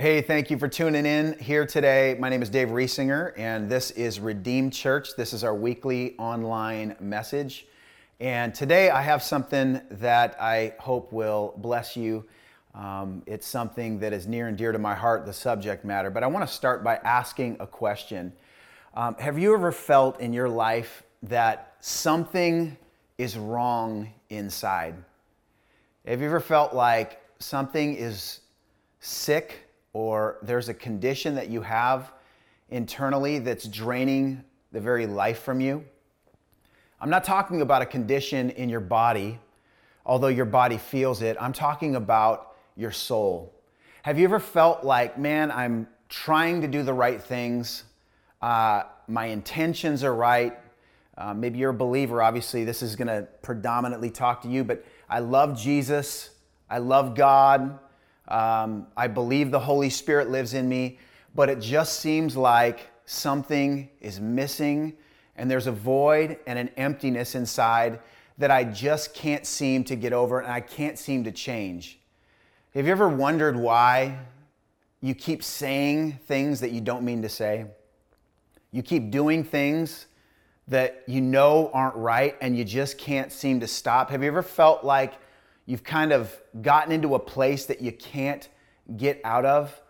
Hey, thank you for tuning in here today. My name is Dave Riesinger, and this is Redeemed Church. This is our weekly online message. And today I have something that I hope will bless you. Um, it's something that is near and dear to my heart, the subject matter. But I want to start by asking a question um, Have you ever felt in your life that something is wrong inside? Have you ever felt like something is sick? Or there's a condition that you have internally that's draining the very life from you. I'm not talking about a condition in your body, although your body feels it. I'm talking about your soul. Have you ever felt like, man, I'm trying to do the right things, uh, my intentions are right? Uh, maybe you're a believer, obviously, this is going to predominantly talk to you, but I love Jesus, I love God. Um, I believe the Holy Spirit lives in me, but it just seems like something is missing and there's a void and an emptiness inside that I just can't seem to get over and I can't seem to change. Have you ever wondered why you keep saying things that you don't mean to say? You keep doing things that you know aren't right and you just can't seem to stop. Have you ever felt like You've kind of gotten into a place that you can't get out of.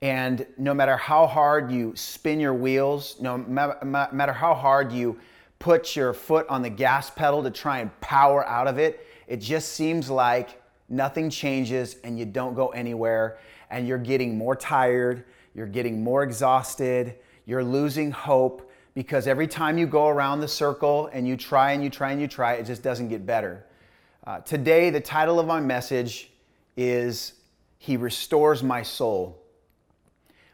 And no matter how hard you spin your wheels, no matter how hard you put your foot on the gas pedal to try and power out of it, it just seems like nothing changes and you don't go anywhere. And you're getting more tired, you're getting more exhausted, you're losing hope because every time you go around the circle and you try and you try and you try, it just doesn't get better. Uh, today, the title of my message is He Restores My Soul.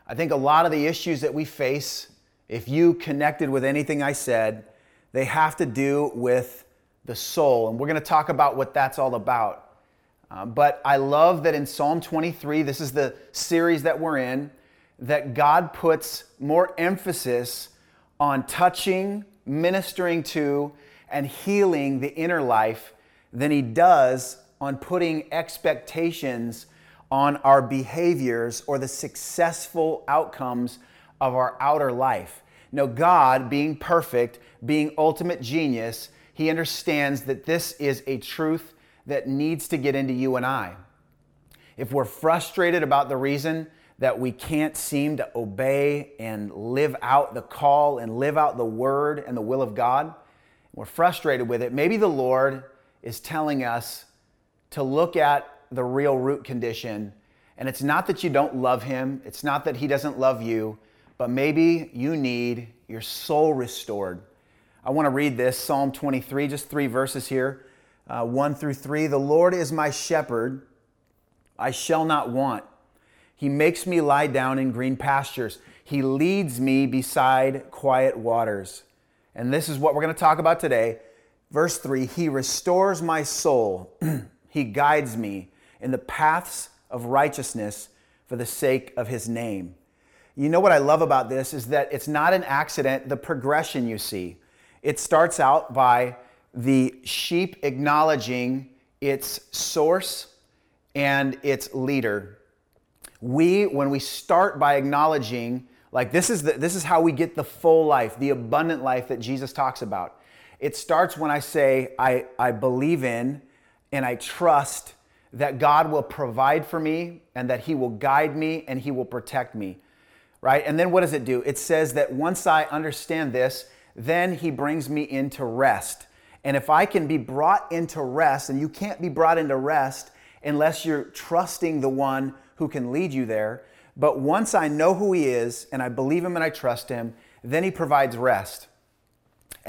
I think a lot of the issues that we face, if you connected with anything I said, they have to do with the soul. And we're going to talk about what that's all about. Uh, but I love that in Psalm 23, this is the series that we're in, that God puts more emphasis on touching, ministering to, and healing the inner life than he does on putting expectations on our behaviors or the successful outcomes of our outer life. No, God, being perfect, being ultimate genius, he understands that this is a truth that needs to get into you and I. If we're frustrated about the reason that we can't seem to obey and live out the call and live out the word and the will of God, we're frustrated with it, maybe the Lord is telling us to look at the real root condition. And it's not that you don't love him, it's not that he doesn't love you, but maybe you need your soul restored. I want to read this Psalm 23, just three verses here, uh, 1 through 3. The Lord is my shepherd, I shall not want. He makes me lie down in green pastures. He leads me beside quiet waters. And this is what we're going to talk about today Verse 3 He restores my soul, He guides me in the paths of righteousness for the sake of His name. You know what I love about this is that it's not an accident, the progression you see. It starts out by the sheep acknowledging its source and its leader. We, when we start by acknowledging, like this is, the, this is how we get the full life, the abundant life that Jesus talks about. It starts when I say, I, I believe in and I trust that God will provide for me and that He will guide me and He will protect me. Right? And then what does it do? It says that once I understand this, then He brings me into rest. And if I can be brought into rest, and you can't be brought into rest unless you're trusting the one who can lead you there. But once I know who He is and I believe Him and I trust Him, then He provides rest.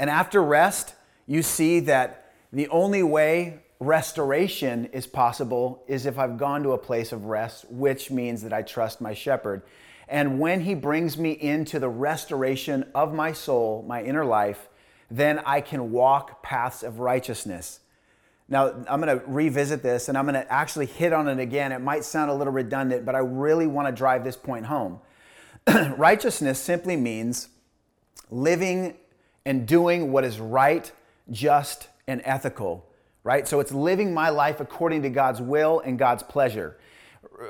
And after rest, you see that the only way restoration is possible is if I've gone to a place of rest, which means that I trust my shepherd. And when he brings me into the restoration of my soul, my inner life, then I can walk paths of righteousness. Now, I'm going to revisit this and I'm going to actually hit on it again. It might sound a little redundant, but I really want to drive this point home. Righteousness simply means living and doing what is right, just, and ethical, right? So it's living my life according to God's will and God's pleasure.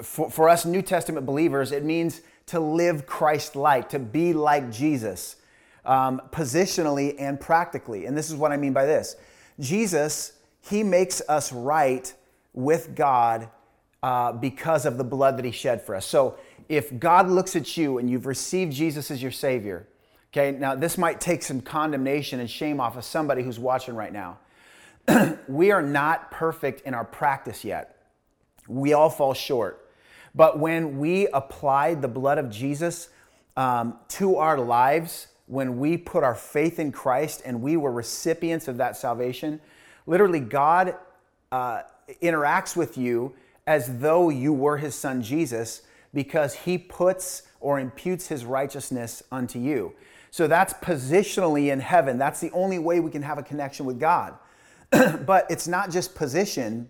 For, for us New Testament believers, it means to live Christ like, to be like Jesus, um, positionally and practically. And this is what I mean by this Jesus, He makes us right with God uh, because of the blood that He shed for us. So if God looks at you and you've received Jesus as your Savior, okay, now this might take some condemnation and shame off of somebody who's watching right now. we are not perfect in our practice yet. We all fall short. But when we applied the blood of Jesus um, to our lives, when we put our faith in Christ and we were recipients of that salvation, literally God uh, interacts with you as though you were his son Jesus because he puts or imputes his righteousness unto you. So that's positionally in heaven. That's the only way we can have a connection with God. but it's not just position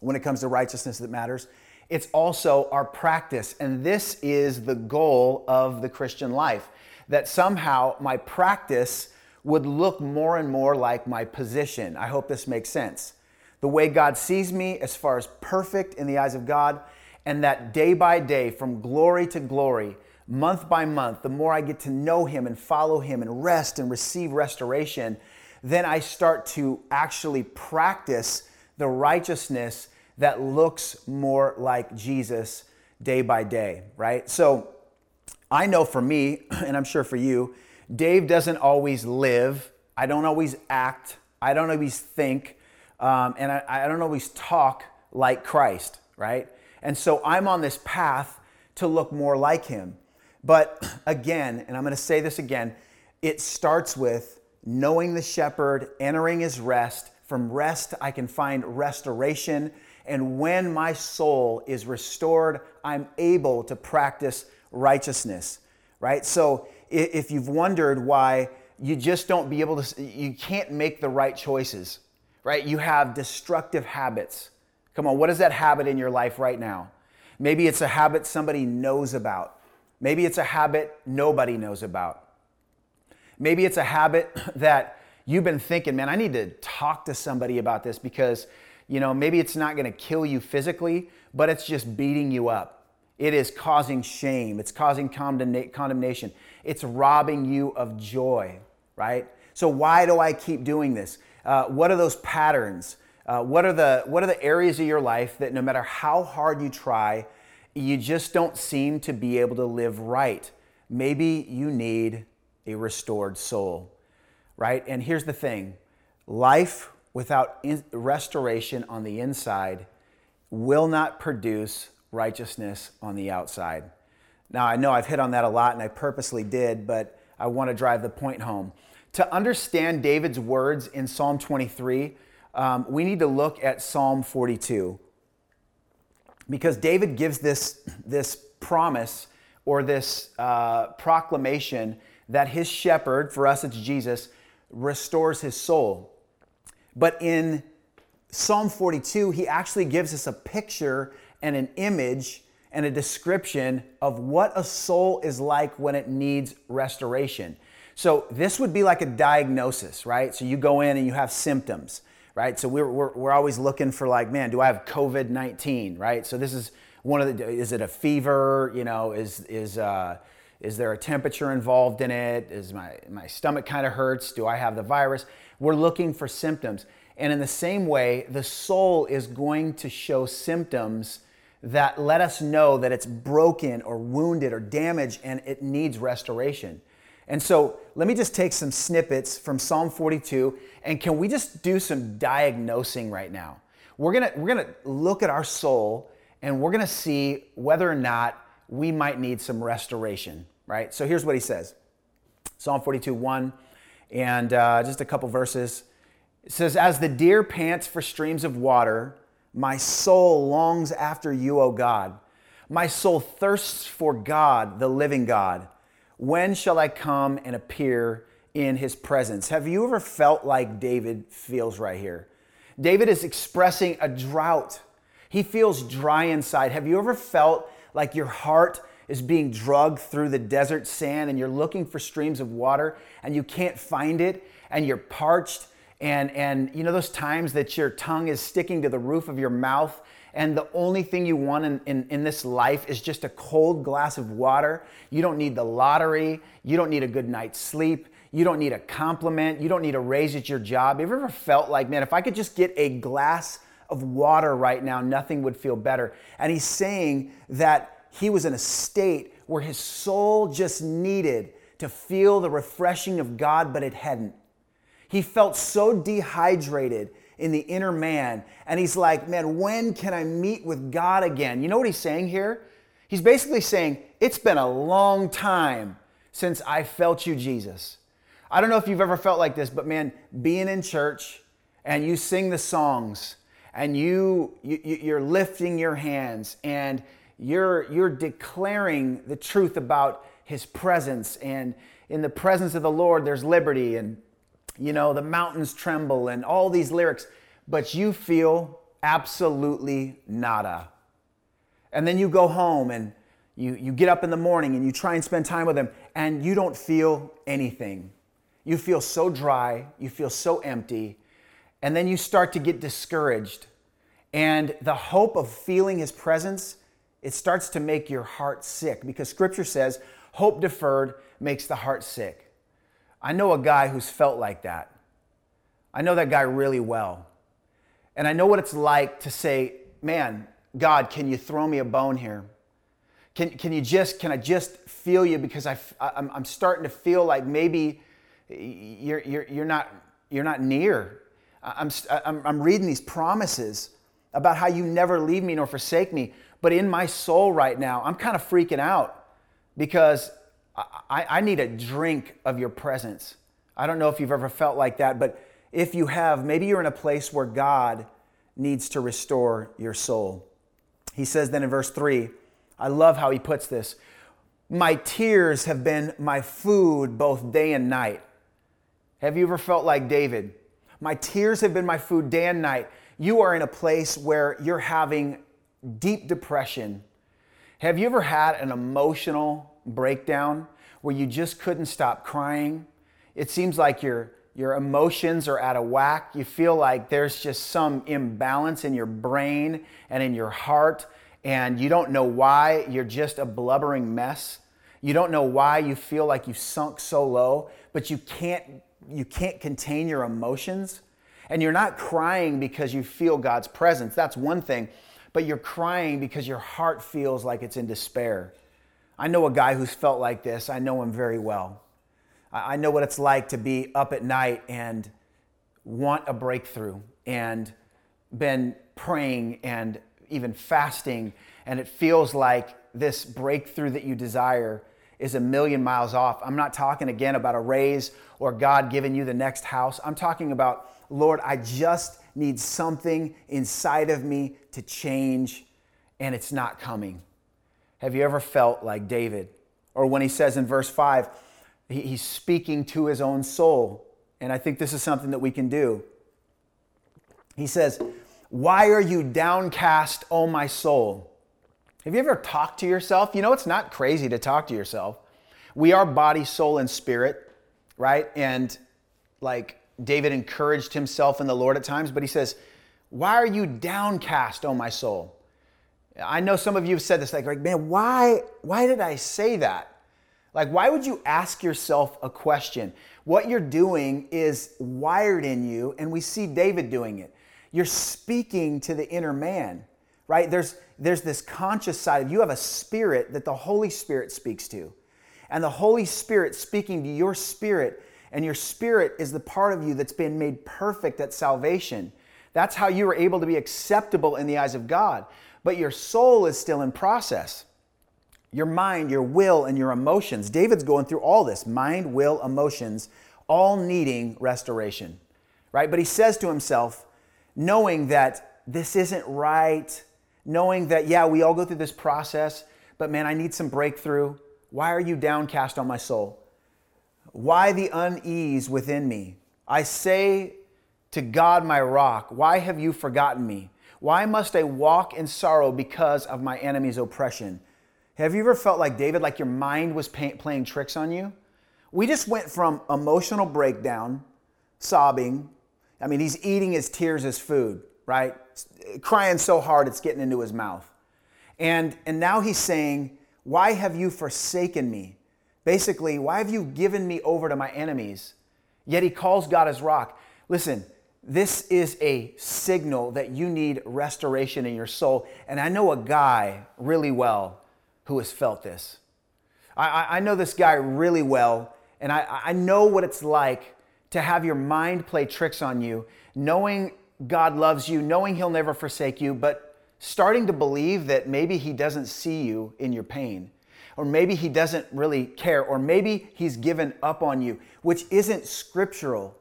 when it comes to righteousness that matters, it's also our practice. And this is the goal of the Christian life that somehow my practice would look more and more like my position. I hope this makes sense. The way God sees me as far as perfect in the eyes of God, and that day by day, from glory to glory, month by month, the more I get to know Him and follow Him and rest and receive restoration, then I start to actually practice the righteousness that looks more like Jesus day by day, right? So I know for me, and I'm sure for you, Dave doesn't always live. I don't always act. I don't always think. Um, and I, I don't always talk like Christ, right? And so I'm on this path to look more like him. But again, and I'm going to say this again, it starts with knowing the shepherd, entering his rest. From rest, I can find restoration. And when my soul is restored, I'm able to practice righteousness, right? So if you've wondered why you just don't be able to, you can't make the right choices, right? You have destructive habits Come on, what is that habit in your life right now? Maybe it's a habit somebody knows about. Maybe it's a habit nobody knows about. Maybe it's a habit that you've been thinking, man, I need to talk to somebody about this because, you know, maybe it's not going to kill you physically, but it's just beating you up. It is causing shame. It's causing condemnation. It's robbing you of joy, right? So, why do I keep doing this? Uh, what are those patterns? Uh, what, are the, what are the areas of your life that no matter how hard you try, you just don't seem to be able to live right? Maybe you need a restored soul, right? And here's the thing life without in- restoration on the inside will not produce righteousness on the outside. Now, I know I've hit on that a lot and I purposely did, but I want to drive the point home. To understand David's words in Psalm 23, um, we need to look at Psalm 42 because David gives this, this promise or this uh, proclamation that his shepherd, for us it's Jesus, restores his soul. But in Psalm 42, he actually gives us a picture and an image and a description of what a soul is like when it needs restoration. So this would be like a diagnosis, right? So you go in and you have symptoms right? So we're, we're, we're always looking for like, man, do I have COVID 19, right? So this is one of the, is it a fever? You know, is, is, uh, is there a temperature involved in it? Is my, my stomach kind of hurts? Do I have the virus? We're looking for symptoms. And in the same way, the soul is going to show symptoms that let us know that it's broken or wounded or damaged and it needs restoration. And so let me just take some snippets from Psalm 42 and can we just do some diagnosing right now? We're gonna, we're gonna look at our soul and we're gonna see whether or not we might need some restoration, right? So here's what he says Psalm 42, 1, and uh, just a couple verses. It says, As the deer pants for streams of water, my soul longs after you, O God. My soul thirsts for God, the living God. When shall I come and appear in his presence? Have you ever felt like David feels right here? David is expressing a drought. He feels dry inside. Have you ever felt like your heart is being drugged through the desert sand and you're looking for streams of water and you can't find it and you're parched and and you know those times that your tongue is sticking to the roof of your mouth and the only thing you want in, in, in, this life is just a cold glass of water. You don't need the lottery. You don't need a good night's sleep. You don't need a compliment. You don't need a raise at your job. Have you ever felt like, man, if I could just get a glass of water right now, nothing would feel better? And he's saying that he was in a state where his soul just needed to feel the refreshing of God, but it hadn't. He felt so dehydrated in the inner man. And he's like, man, when can I meet with God again? You know what he's saying here? He's basically saying, it's been a long time since I felt you, Jesus. I don't know if you've ever felt like this, but man, being in church and you sing the songs and you, you you're lifting your hands and you're you're declaring the truth about his presence and in the presence of the Lord there's liberty and you know, the mountains tremble and all these lyrics, but you feel absolutely nada. And then you go home and you, you get up in the morning and you try and spend time with him and you don't feel anything. You feel so dry, you feel so empty, and then you start to get discouraged. And the hope of feeling his presence, it starts to make your heart sick because scripture says, hope deferred makes the heart sick. I know a guy who's felt like that. I know that guy really well. And I know what it's like to say, man, God, can you throw me a bone here? Can, can you just, can I just feel you? Because I, I'm, I'm starting to feel like maybe you're, you're, you're, not, you're not near. I'm, I'm, I'm reading these promises about how you never leave me nor forsake me. But in my soul right now, I'm kind of freaking out because I, I need a drink of your presence. I don't know if you've ever felt like that, but if you have, maybe you're in a place where God needs to restore your soul. He says then in verse 3, I love how he puts this My tears have been my food both day and night. Have you ever felt like David? My tears have been my food day and night. You are in a place where you're having deep depression. Have you ever had an emotional breakdown where you just couldn't stop crying. It seems like your, your emotions are out of whack. You feel like there's just some imbalance in your brain and in your heart, and you don't know why. You're just a blubbering mess. You don't know why you feel like you've sunk so low, but you can't, you can't contain your emotions. And you're not crying because you feel God's presence. That's one thing. But you're crying because your heart feels like it's in despair. I know a guy who's felt like this. I know him very well. I know what it's like to be up at night and want a breakthrough and been praying and even fasting, and it feels like this breakthrough that you desire is a million miles off. I'm not talking again about a raise or God giving you the next house. I'm talking about, Lord, I just need something inside of me to change, and it's not coming. Have you ever felt like David? Or when he says in verse 5, he's speaking to his own soul. And I think this is something that we can do. He says, Why are you downcast, O my soul? Have you ever talked to yourself? You know, it's not crazy to talk to yourself. We are body, soul, and spirit, right? And like David encouraged himself in the Lord at times, but he says, Why are you downcast, O my soul? I know some of you have said this, like, like, man, why, why did I say that? Like, why would you ask yourself a question? What you're doing is wired in you, and we see David doing it. You're speaking to the inner man, right? There's, there's this conscious side of you have a spirit that the Holy Spirit speaks to. And the Holy Spirit speaking to your spirit, and your spirit is the part of you that's been made perfect at salvation. That's how you are able to be acceptable in the eyes of God but your soul is still in process. Your mind, your will, and your emotions. David's going through all this mind, will, emotions, all needing restoration, right? But he says to himself, knowing that this isn't right, knowing that, yeah, we all go through this process, but man, I need some breakthrough. Why are you downcast on my soul? Why the unease within me? I say to God, my rock, why have you forgotten me? Why must I walk in sorrow because of my enemy's oppression? Have you ever felt like David, like your mind was pay- playing tricks on you? We just went from emotional breakdown, sobbing. I mean, he's eating his tears as food. right? Crying so hard it's getting into his mouth. And, and now he's saying, Why have you forsaken me? Basically, why have you given me over to my enemies? Yet he calls God his rock. Listen, this is a signal that you need restoration in your soul. And I know a guy really well who has felt this. I, I know this guy really well, and I, I know what it's like to have your mind play tricks on you, knowing God loves you, knowing He'll never forsake you, but starting to believe that maybe He doesn't see you in your pain, or maybe He doesn't really care, or maybe He's given up on you, which isn't scriptural.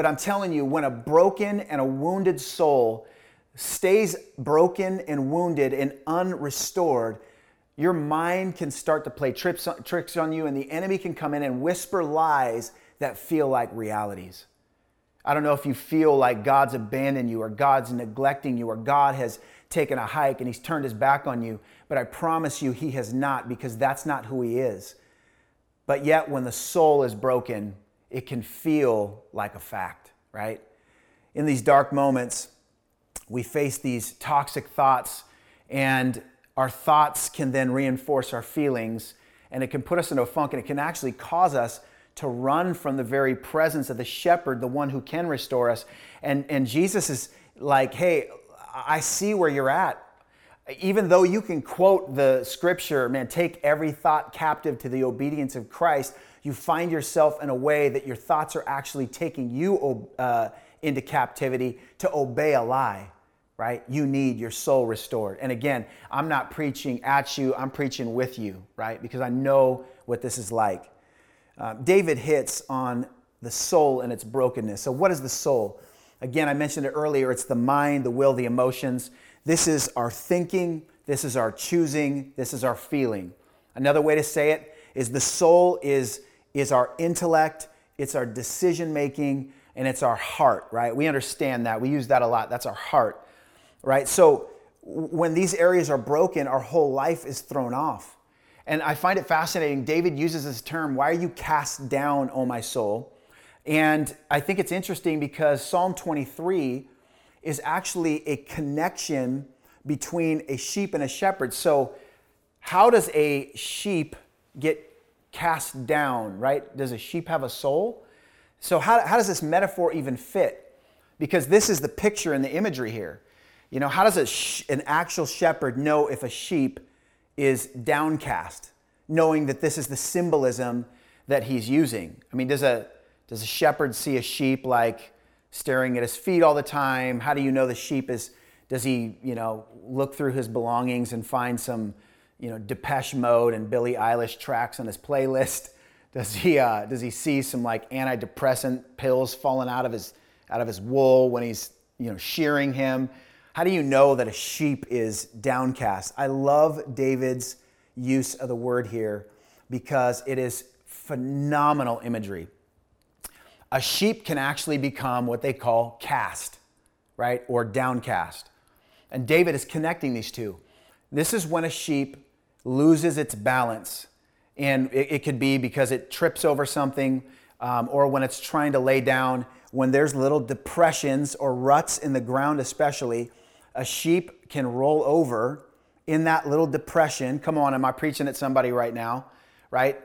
But I'm telling you, when a broken and a wounded soul stays broken and wounded and unrestored, your mind can start to play trips, tricks on you, and the enemy can come in and whisper lies that feel like realities. I don't know if you feel like God's abandoned you or God's neglecting you or God has taken a hike and he's turned his back on you, but I promise you he has not because that's not who he is. But yet, when the soul is broken, it can feel like a fact, right? In these dark moments, we face these toxic thoughts, and our thoughts can then reinforce our feelings, and it can put us into a funk, and it can actually cause us to run from the very presence of the shepherd, the one who can restore us. And, and Jesus is like, hey, I see where you're at. Even though you can quote the scripture, man, take every thought captive to the obedience of Christ, you find yourself in a way that your thoughts are actually taking you uh, into captivity to obey a lie, right? You need your soul restored. And again, I'm not preaching at you, I'm preaching with you, right? Because I know what this is like. Uh, David hits on the soul and its brokenness. So, what is the soul? Again, I mentioned it earlier it's the mind, the will, the emotions. This is our thinking, this is our choosing, this is our feeling. Another way to say it is the soul is, is our intellect, it's our decision making, and it's our heart, right? We understand that. We use that a lot. That's our heart, right? So, when these areas are broken, our whole life is thrown off. And I find it fascinating. David uses this term, why are you cast down, O my soul? And I think it's interesting because Psalm 23 is actually a connection between a sheep and a shepherd. So, how does a sheep get cast down, right? Does a sheep have a soul? So, how, how does this metaphor even fit? Because this is the picture and the imagery here. You know, how does sh- an actual shepherd know if a sheep is downcast, knowing that this is the symbolism that he's using. I mean, does a, does a shepherd see a sheep like staring at his feet all the time? How do you know the sheep is, does he, you know, look through his belongings and find some, you know, Depeche Mode and Billie Eilish tracks on his playlist? Does he, uh, does he see some like antidepressant pills falling out of his, out of his wool when he's, you know, shearing him? How do you know that a sheep is downcast? I love David's use of the word here because it is phenomenal imagery. A sheep can actually become what they call cast, right? Or downcast. And David is connecting these two. This is when a sheep loses its balance. And it, it could be because it trips over something um, or when it's trying to lay down, when there's little depressions or ruts in the ground, especially a sheep can roll over in that little depression. Come on, am I preaching at somebody right now? Right?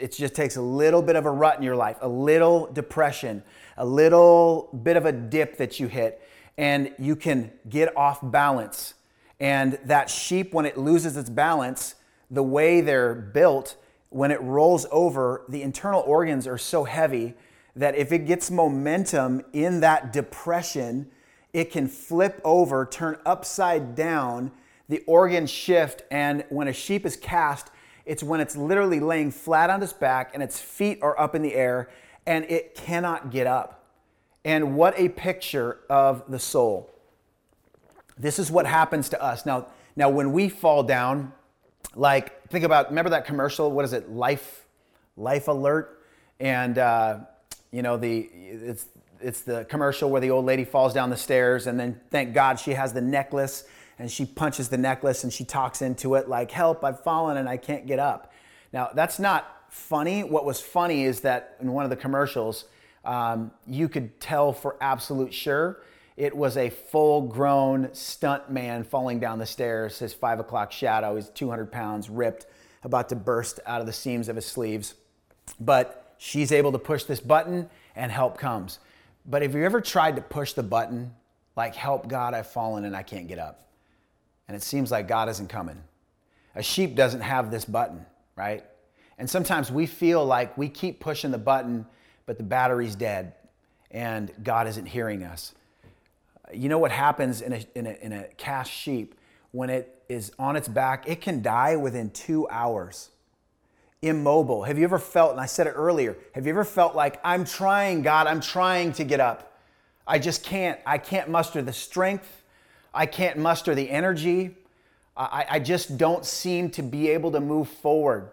It just takes a little bit of a rut in your life, a little depression, a little bit of a dip that you hit, and you can get off balance. And that sheep, when it loses its balance, the way they're built, when it rolls over, the internal organs are so heavy that if it gets momentum in that depression, it can flip over, turn upside down, the organs shift, and when a sheep is cast, it's when it's literally laying flat on its back and its feet are up in the air and it cannot get up. And what a picture of the soul. This is what happens to us. Now, now when we fall down, like think about remember that commercial, what is it? Life Life Alert and uh, you know the it's it's the commercial where the old lady falls down the stairs and then thank God she has the necklace and she punches the necklace and she talks into it like, help, I've fallen and I can't get up. Now, that's not funny. What was funny is that in one of the commercials, um, you could tell for absolute sure it was a full grown stunt man falling down the stairs, his five o'clock shadow. He's 200 pounds, ripped, about to burst out of the seams of his sleeves. But she's able to push this button and help comes. But have you ever tried to push the button, like, help God, I've fallen and I can't get up? And it seems like God isn't coming. A sheep doesn't have this button, right? And sometimes we feel like we keep pushing the button, but the battery's dead and God isn't hearing us. You know what happens in a, in a, in a cast sheep when it is on its back? It can die within two hours. Immobile. Have you ever felt, and I said it earlier, have you ever felt like, I'm trying, God, I'm trying to get up? I just can't. I can't muster the strength. I can't muster the energy. I, I just don't seem to be able to move forward.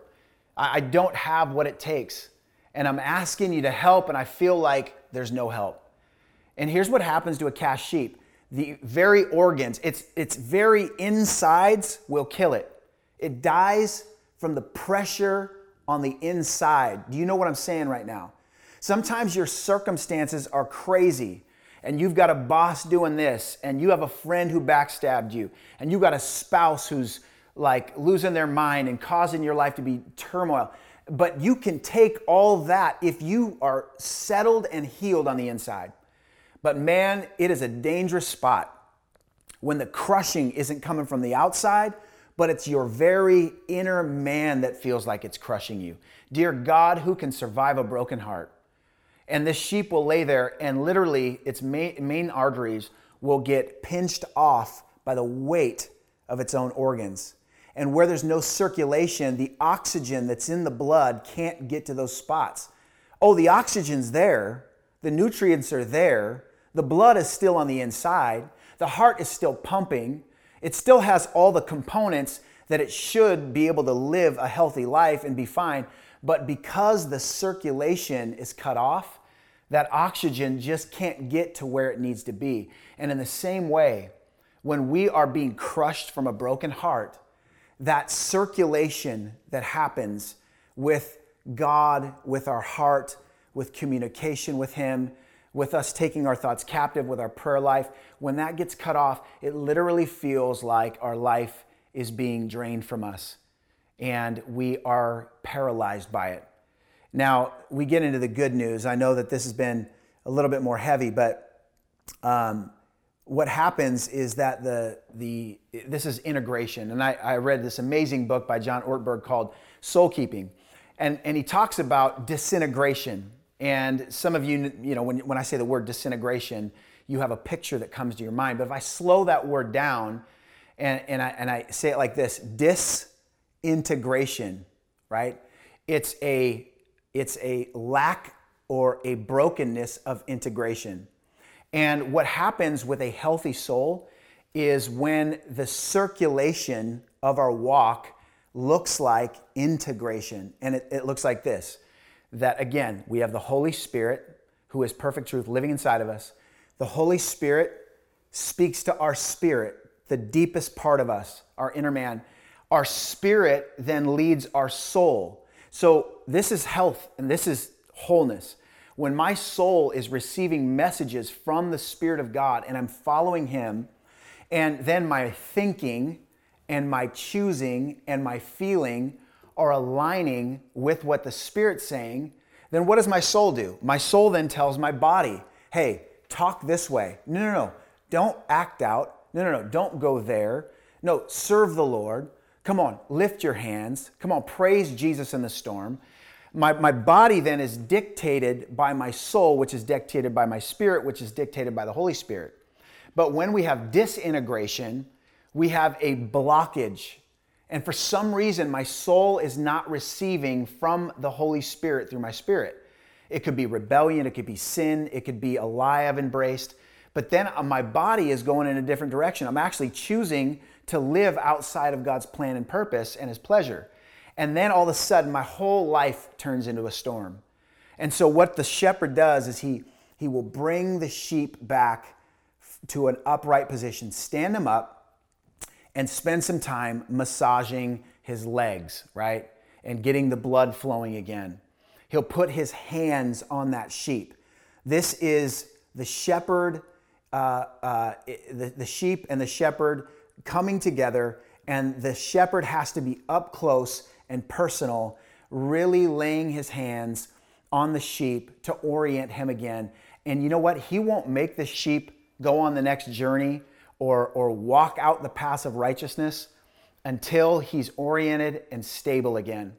I, I don't have what it takes. And I'm asking you to help, and I feel like there's no help. And here's what happens to a cast sheep the very organs, its, its very insides will kill it. It dies from the pressure on the inside. Do you know what I'm saying right now? Sometimes your circumstances are crazy and you've got a boss doing this, and you have a friend who backstabbed you, and you've got a spouse who's like losing their mind and causing your life to be turmoil. But you can take all that if you are settled and healed on the inside. But man, it is a dangerous spot when the crushing isn't coming from the outside, but it's your very inner man that feels like it's crushing you. Dear God, who can survive a broken heart? And this sheep will lay there, and literally, its main, arteries will get pinched off by the weight of its own organs. And where there's no circulation, the oxygen that's in the blood can't get to those spots. Oh, the oxygen's there, the nutrients are there, the blood is still on the inside, the heart is still pumping, it still has all the components that it should be able to live a healthy life and be fine. But because the circulation is cut off, that oxygen just can't get to where it needs to be. And in the same way, when we are being crushed from a broken heart, that circulation that happens with God, with our heart, with communication with Him, with us taking our thoughts captive, with our prayer life, when that gets cut off, it literally feels like our life is being drained from us and we are paralyzed by it. Now, we get into the good news. I know that this has been a little bit more heavy, but um, what happens is that the, the, this is integration. And I, I read this amazing book by John Ortberg called Soul Keeping. And, and he talks about disintegration. And some of you, you know, when, when I say the word disintegration, you have a picture that comes to your mind. But if I slow that word down and, and, I, and I say it like this disintegration, right? It's a it's a lack or a brokenness of integration. And what happens with a healthy soul is when the circulation of our walk looks like integration. And it, it, looks like this that again, we have the Holy Spirit, who is perfect truth, living inside of us. The Holy Spirit speaks to our spirit, the deepest part of us, our inner man. Our spirit then leads our soul so, this is health and this is wholeness. When my soul is receiving messages from the Spirit of God and I'm following Him, and then my thinking and my choosing and my feeling are aligning with what the Spirit's saying, then what does my soul do? My soul then tells my body, hey, talk this way. No, no, no. Don't act out. No, no, no. Don't go there. No, serve the Lord. Come on, lift your hands. Come on, praise Jesus in the storm. My, my body then is dictated by my soul, which is dictated by my spirit, which is dictated by the Holy Spirit. But when we have disintegration, we have a blockage. And for some reason, my soul is not receiving from the Holy Spirit through my spirit. It could be rebellion, it could be sin, it could be a lie I've embraced. But then uh, my body is going in a different direction. I'm actually choosing to live outside of God's plan and purpose and His pleasure. And then all of a sudden, my whole life turns into a storm. And so, what the shepherd does is he, he will bring the sheep back to an upright position, stand them up, and spend some time massaging his legs, right? And getting the blood flowing again. He'll put his hands on that sheep. This is the shepherd uh, uh, the, the sheep and the shepherd coming together, and the shepherd has to be up close and personal, really laying his hands on the sheep to orient him again. And you know what? He won't make the sheep go on the next journey or, or walk out the path of righteousness until he's oriented and stable again.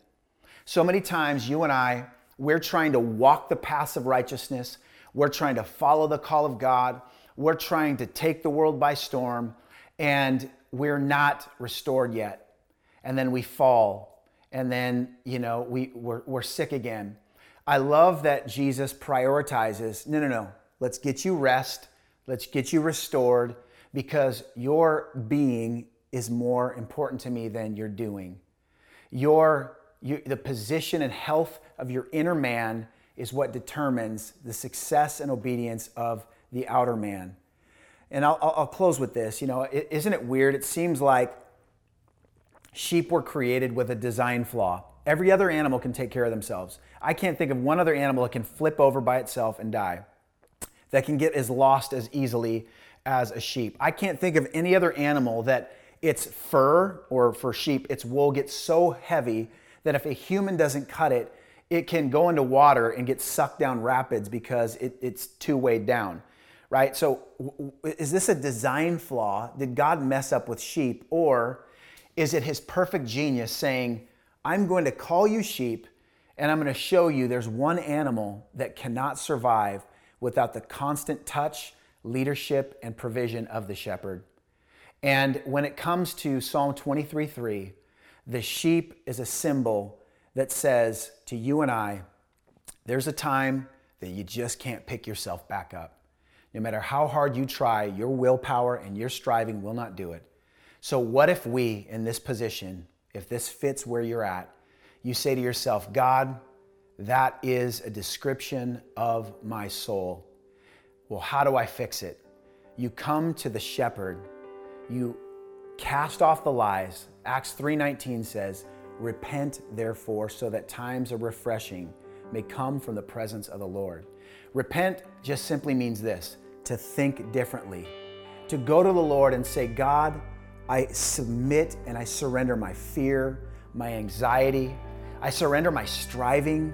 So many times, you and I, we're trying to walk the path of righteousness. We're trying to follow the call of God. We're trying to take the world by storm, and we're not restored yet. And then we fall, and then, you know, we, we're, we're sick again. I love that Jesus prioritizes no, no, no, let's get you rest, let's get you restored, because your being is more important to me than your doing. Your, the position and health of your inner man is what determines the success and obedience of the outer man. And I'll, I'll close with this. You know, isn't it weird? It seems like sheep were created with a design flaw. Every other animal can take care of themselves. I can't think of one other animal that can flip over by itself and die, that can get as lost as easily as a sheep. I can't think of any other animal that its fur, or for sheep, its wool gets so heavy that if a human doesn't cut it, it can go into water and get sucked down rapids because it, it's too weighed down, right? So, is this a design flaw? Did God mess up with sheep? Or is it his perfect genius saying, I'm going to call you sheep and I'm going to show you there's one animal that cannot survive without the constant touch, leadership, and provision of the shepherd? And when it comes to Psalm 23 3, the sheep is a symbol that says to you and I, there's a time that you just can't pick yourself back up. No matter how hard you try, your willpower and your striving will not do it. So, what if we, in this position, if this fits where you're at, you say to yourself, God, that is a description of my soul. Well, how do I fix it? You come to the shepherd, you cast off the lies. Acts 3:19 says, Repent, therefore, so that times of refreshing may come from the presence of the Lord. Repent just simply means this to think differently, to go to the Lord and say, God, I submit and I surrender my fear, my anxiety, I surrender my striving.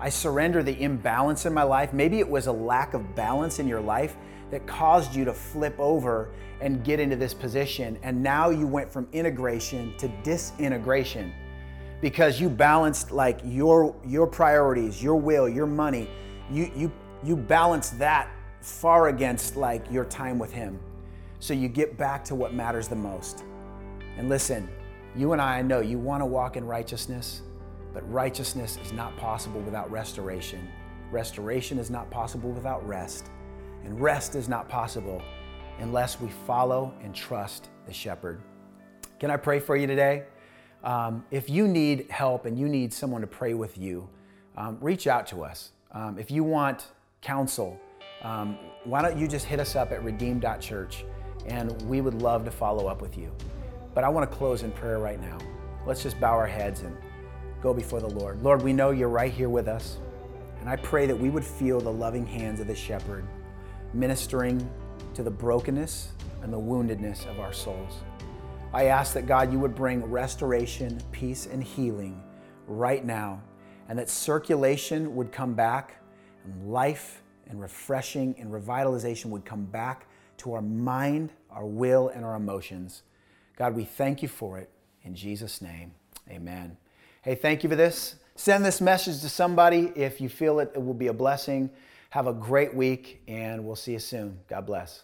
I surrender the imbalance in my life. Maybe it was a lack of balance in your life that caused you to flip over and get into this position. And now you went from integration to disintegration because you balanced like your your priorities, your will, your money. You you you balance that far against like your time with him. So you get back to what matters the most. And listen, you and I know you want to walk in righteousness, but righteousness is not possible without restoration. Restoration is not possible without rest. And rest is not possible unless we follow and trust the shepherd. Can I pray for you today? Um, if you need help and you need someone to pray with you, um, reach out to us. Um, if you want counsel, um, why don't you just hit us up at redeem.church and we would love to follow up with you. But I want to close in prayer right now. Let's just bow our heads and go before the Lord. Lord, we know you're right here with us. And I pray that we would feel the loving hands of the shepherd ministering to the brokenness and the woundedness of our souls. I ask that God, you would bring restoration, peace, and healing right now, and that circulation would come back, and life and refreshing and revitalization would come back to our mind, our will, and our emotions. God, we thank you for it. In Jesus' name, amen. Hey, thank you for this. Send this message to somebody if you feel it, it will be a blessing. Have a great week, and we'll see you soon. God bless.